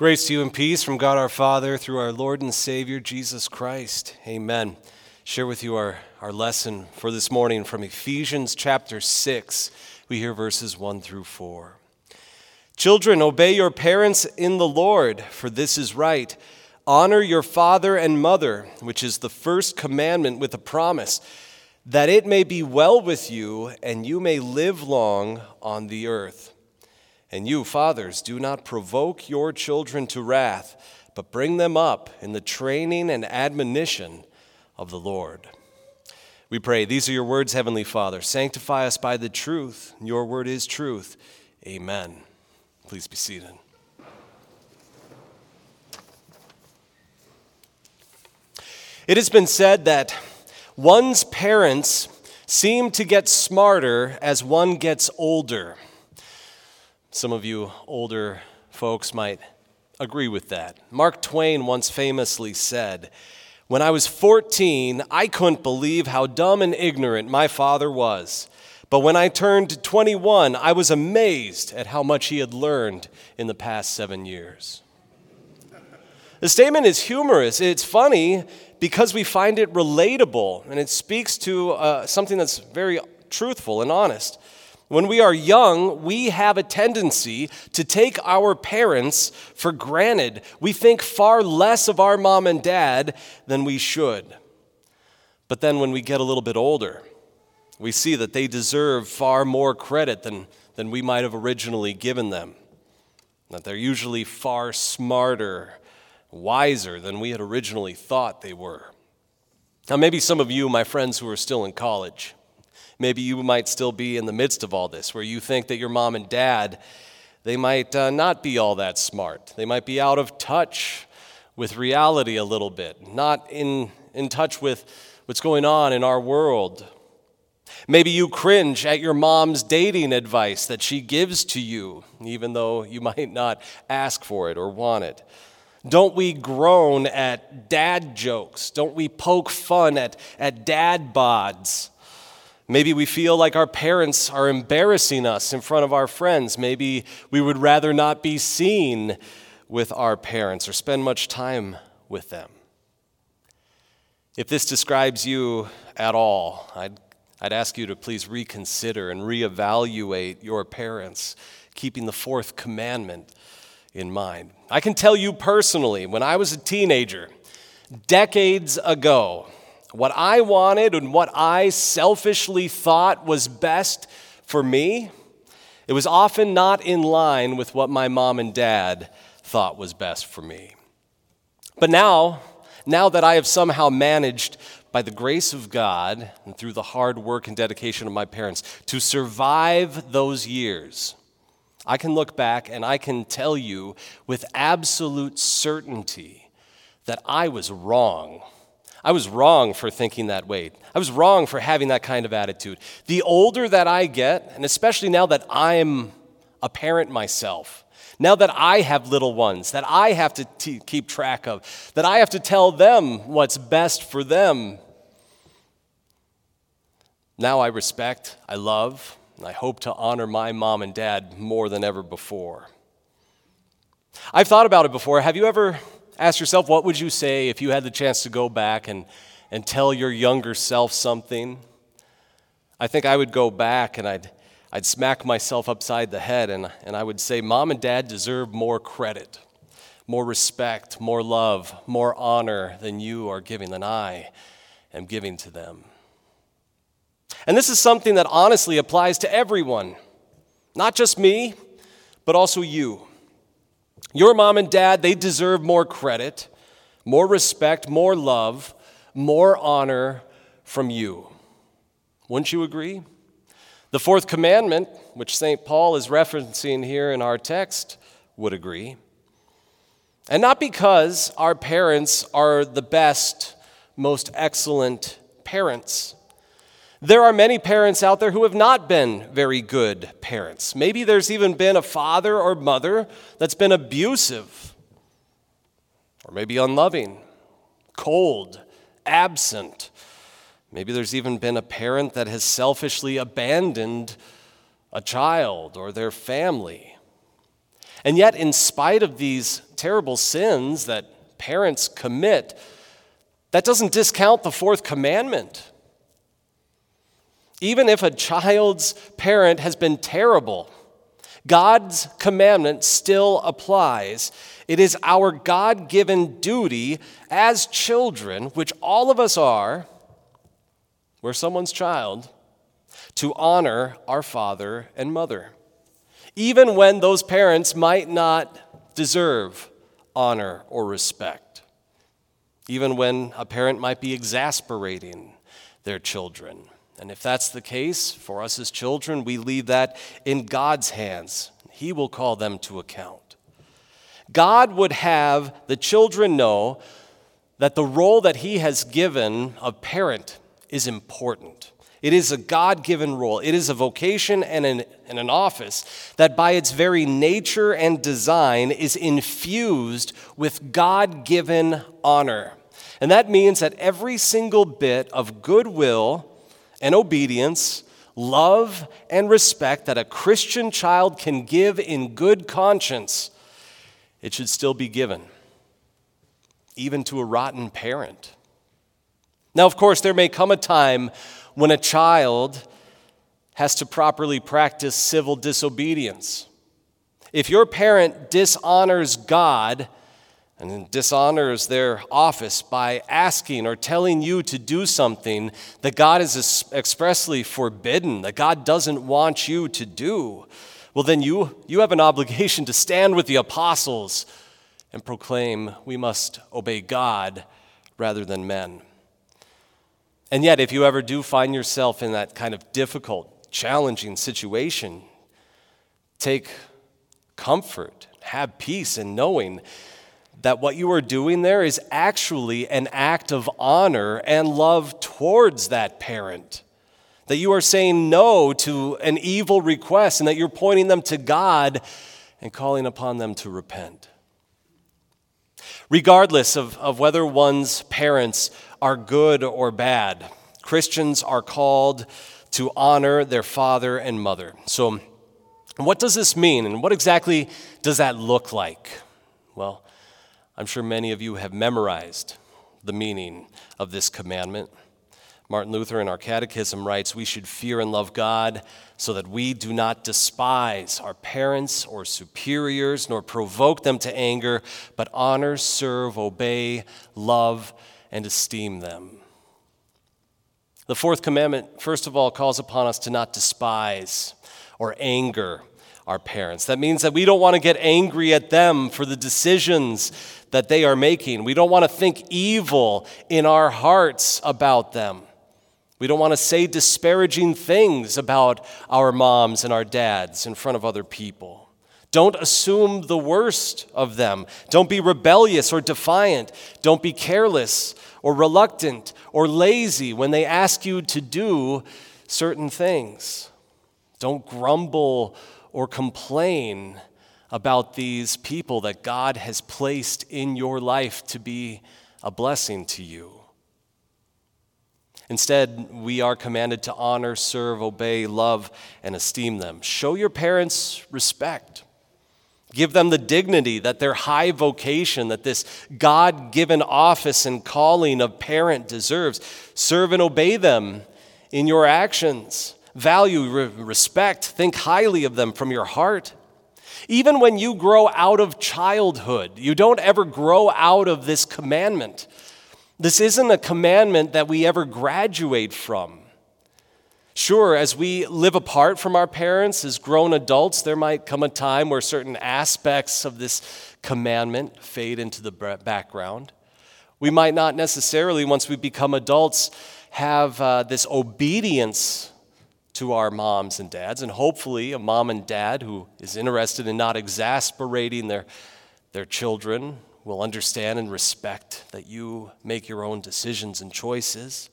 Grace to you and peace from God our Father through our Lord and Savior Jesus Christ. Amen. Share with you our, our lesson for this morning from Ephesians chapter 6. We hear verses 1 through 4. Children, obey your parents in the Lord, for this is right. Honor your father and mother, which is the first commandment with a promise, that it may be well with you and you may live long on the earth. And you, fathers, do not provoke your children to wrath, but bring them up in the training and admonition of the Lord. We pray, These are your words, Heavenly Father. Sanctify us by the truth. Your word is truth. Amen. Please be seated. It has been said that one's parents seem to get smarter as one gets older. Some of you older folks might agree with that. Mark Twain once famously said, When I was 14, I couldn't believe how dumb and ignorant my father was. But when I turned 21, I was amazed at how much he had learned in the past seven years. The statement is humorous. It's funny because we find it relatable and it speaks to uh, something that's very truthful and honest. When we are young, we have a tendency to take our parents for granted. We think far less of our mom and dad than we should. But then when we get a little bit older, we see that they deserve far more credit than, than we might have originally given them. That they're usually far smarter, wiser than we had originally thought they were. Now, maybe some of you, my friends who are still in college, maybe you might still be in the midst of all this, where you think that your mom and dad, they might uh, not be all that smart. They might be out of touch with reality a little bit, not in, in touch with what's going on in our world. Maybe you cringe at your mom's dating advice that she gives to you, even though you might not ask for it or want it. Don't we groan at dad jokes? Don't we poke fun at, at dad bods? Maybe we feel like our parents are embarrassing us in front of our friends. Maybe we would rather not be seen with our parents or spend much time with them. If this describes you at all, I'd, I'd ask you to please reconsider and reevaluate your parents, keeping the fourth commandment in mind. I can tell you personally, when I was a teenager, decades ago, what I wanted and what I selfishly thought was best for me, it was often not in line with what my mom and dad thought was best for me. But now, now that I have somehow managed, by the grace of God and through the hard work and dedication of my parents, to survive those years, I can look back and I can tell you with absolute certainty that I was wrong I was wrong for thinking that way. I was wrong for having that kind of attitude. The older that I get, and especially now that I'm a parent myself, now that I have little ones that I have to t- keep track of, that I have to tell them what's best for them, now I respect, I love, and I hope to honor my mom and dad more than ever before. I've thought about it before. Have you ever ask yourself, what would you say if you had the chance to go back and, and tell your younger self something? I think I would go back and I'd, I'd smack myself upside the head and, and I would say, Mom and Dad deserve more credit, more respect, more love, more honor than you are giving, than I am giving to them. And this is something that honestly applies to everyone, not just me, but also you. Your mom and dad, they deserve more credit, more respect, more love, more honor from you. Wouldn't you agree? The fourth commandment, which St. Paul is referencing here in our text, would agree. And not because our parents are the best, most excellent parents. There are many parents out there who have not been very good parents. Maybe there's even been a father or mother that's been abusive, or maybe unloving, cold, absent. Maybe there's even been a parent that has selfishly abandoned a child or their family. And yet, in spite of these terrible sins that parents commit, that doesn't discount the fourth commandment. Even if a child's parent has been terrible, God's commandment still applies. It is our God given duty as children, which all of us are, we're someone's child, to honor our father and mother, even when those parents might not deserve honor or respect, even when a parent might be exasperating their children. And if that's the case, for us as children, we leave that in God's hands. He will call them to account. God would have the children know that the role that He has given of parent is important. It is a God given role. It is a vocation and an, and an office that, by its very nature and design, is infused with God given honor. And that means that every single bit of goodwill and obedience, love and respect that a Christian child can give in good conscience, it should still be given, even to a rotten parent. Now, of course, there may come a time when a child has to properly practice civil disobedience. If your parent dishonors God, and dishonors their office by asking or telling you to do something that God has expressly forbidden, that God doesn't want you to do, well, then you, you have an obligation to stand with the apostles and proclaim we must obey God rather than men. And yet, if you ever do find yourself in that kind of difficult, challenging situation, take comfort, have peace in knowing that what you are doing there is actually an act of honor and love towards that parent. That you are saying no to an evil request and that you're pointing them to God and calling upon them to repent. Regardless of, of whether one's parents are good or bad, Christians are called to honor their father and mother. So, what does this mean and what exactly does that look like? Well, I'm sure many of you have memorized the meaning of this commandment. Martin Luther in our catechism writes, We should fear and love God so that we do not despise our parents or superiors, nor provoke them to anger, but honor, serve, obey, love, and esteem them. The fourth commandment, first of all, calls upon us to not despise or anger our parents. That means that we don't want to get angry at them for the decisions that they are making. We don't want to think evil in our hearts about them. We don't want to say disparaging things about our moms and our dads in front of other people. Don't assume the worst of them. Don't be rebellious or defiant. Don't be careless or reluctant or lazy when they ask you to do certain things. Don't grumble or complain about these people that God has placed in your life to be a blessing to you. Instead, we are commanded to honor, serve, obey, love, and esteem them. Show your parents respect. Give them the dignity that their high vocation, that this God given office and calling of parent deserves. Serve and obey them in your actions. Value, respect, think highly of them from your heart. Even when you grow out of childhood, you don't ever grow out of this commandment. This isn't a commandment that we ever graduate from. Sure, as we live apart from our parents as grown adults, there might come a time where certain aspects of this commandment fade into the background. We might not necessarily, once we become adults, have uh, this obedience to our moms and dads, and hopefully a mom and dad who is interested in not exasperating their, their children will understand and respect that you make your own decisions and choices.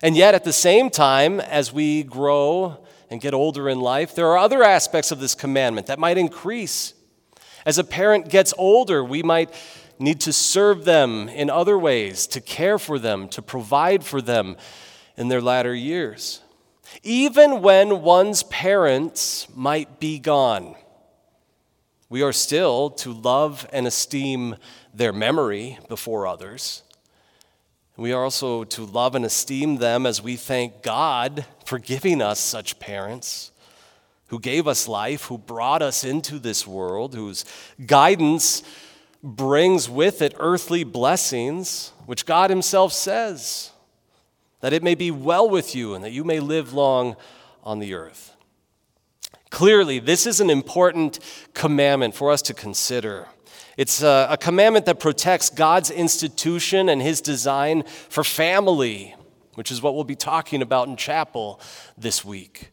And yet, at the same time, as we grow and get older in life, there are other aspects of this commandment that might increase. As a parent gets older, we might need to serve them in other ways, to care for them, to provide for them in their latter years even when one's parents might be gone. We are still to love and esteem their memory before others. We are also to love and esteem them as we thank God for giving us such parents who gave us life, who brought us into this world, whose guidance brings with it earthly blessings, which God Himself says that it may be well with you and that you may live long on the earth. Clearly, this is an important commandment for us to consider. It's a, a, commandment that protects God's institution and His design for family, which is what we'll be talking about in chapel this week.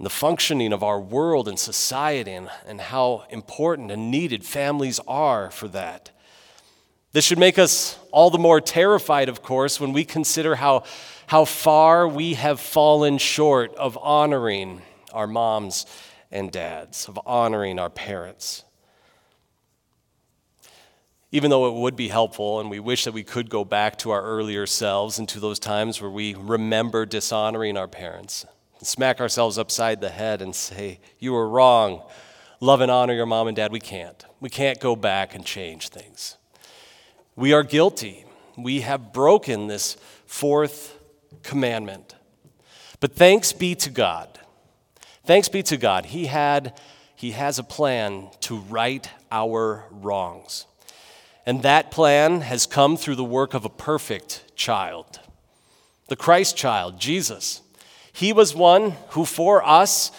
The functioning of our world and society, and, and how important and needed families are for that. This should make us all the more terrified, of course, when we consider how, how far we have fallen short of honoring our moms and dads, of honoring our parents. Even though it would be helpful, and we wish that we could go back to our earlier selves and to those times where we remember dishonoring our parents, smack ourselves upside the head and say, You were wrong. Love and honor your mom and dad. We can't. We can't go back and change things. We are guilty. We have broken this fourth commandment. But thanks be to God. Thanks be to God. He had he has a plan to right our wrongs. And that plan has come through the work of a perfect child. The Christ child, Jesus. He was one who for us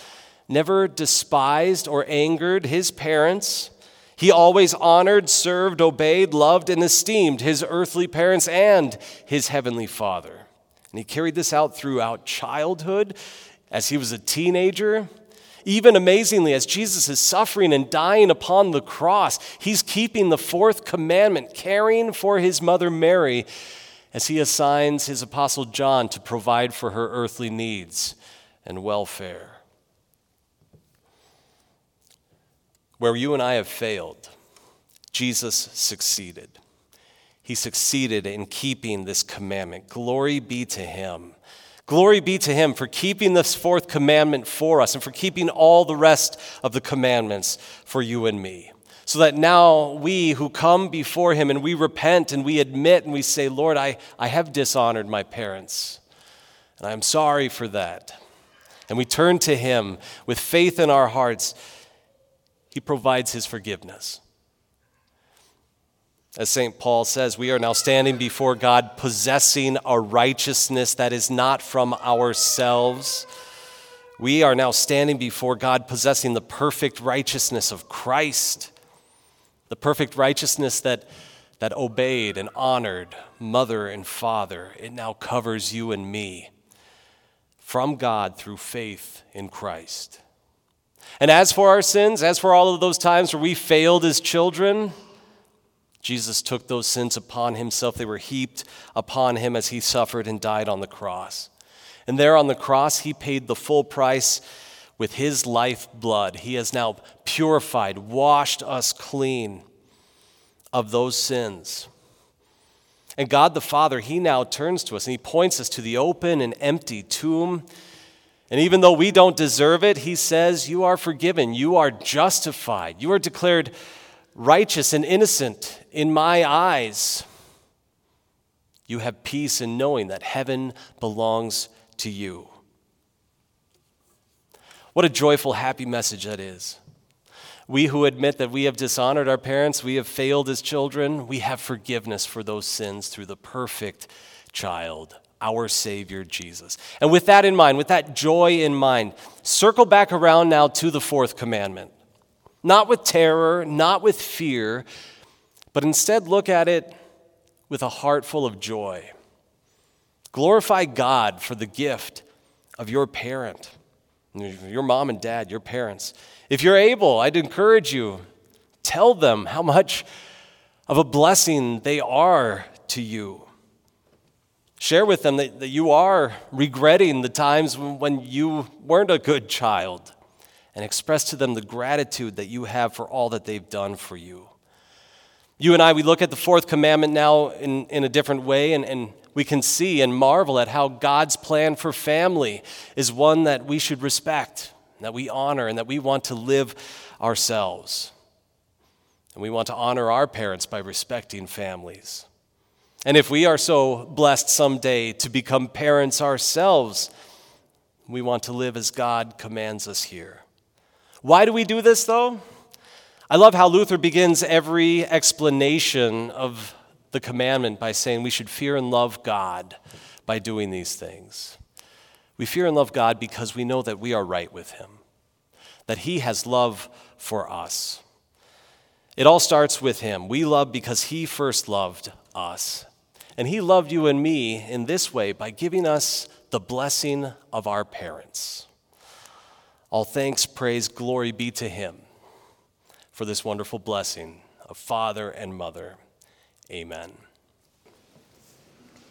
never despised or angered his parents he always honored, served, obeyed, loved, and esteemed his earthly parents and his heavenly Father. And he carried this out throughout childhood, as he was a teenager. Even amazingly, as Jesus is suffering and dying upon the cross, he's keeping the fourth commandment, caring for his mother Mary, as he assigns his apostle John to provide for her earthly needs and welfare. Where you and I have failed, Jesus succeeded. He succeeded in keeping this commandment. Glory be to him. Glory be to him for keeping this fourth commandment for us and for keeping all the rest of the commandments for you and me. So that now we who come before him and we repent and we admit and we say, Lord, I, I have dishonored my parents, and I'm sorry for that. And we turn to him with faith in our hearts he provides his forgiveness. As St. Paul says, we are now standing before God possessing a righteousness that is not from ourselves. We are now standing before God possessing the perfect righteousness of Christ, the perfect righteousness that, that obeyed and honored mother and father. It now covers you and me from God through faith in Christ. And as for our sins, as for all of those times where we failed as children, Jesus took those sins upon himself. They were heaped upon him as he suffered and died on the cross. And there on the cross, he paid the full price with his life blood. He has now purified, washed us clean of those sins. And God the Father, he now turns to us and he points us to the open and empty tomb and even though we don't deserve it, he says, You are forgiven. You are justified. You are declared righteous and innocent in my eyes. You have peace in knowing that heaven belongs to you. What a joyful, happy message that is. We who admit that we have dishonored our parents, we have failed as children, we have forgiveness for those sins through the perfect child our Savior Jesus. And with that in mind, with that joy in mind, circle back around now to the fourth commandment. Not with terror, not with fear, but instead look at it with a heart full of joy. Glorify God for the gift of your parent, your mom and dad, your parents. If you're able, I'd encourage you, tell them how much of a blessing they are to you. Share with them that, that you are regretting the times when you weren't a good child and express to them the gratitude that you have for all that they've done for you. You and I, we look at the fourth commandment now in, in a different way, and, and we can see and marvel at how God's plan for family is one that we should respect, that we honor, and that we want to live ourselves. And we want to honor our parents by respecting families. And if we are so blessed someday to become parents ourselves, we want to live as God commands us here. Why do we do this, though? I love how Luther begins every explanation of the commandment by saying we should fear and love God by doing these things. We fear and love God because we know that we are right with Him, that He has love for us. It all starts with Him. We love because He first loved us. And He loved you and me in this way by giving us the blessing of our parents. All thanks, praise, glory be to Him for this wonderful blessing of father and mother. Amen.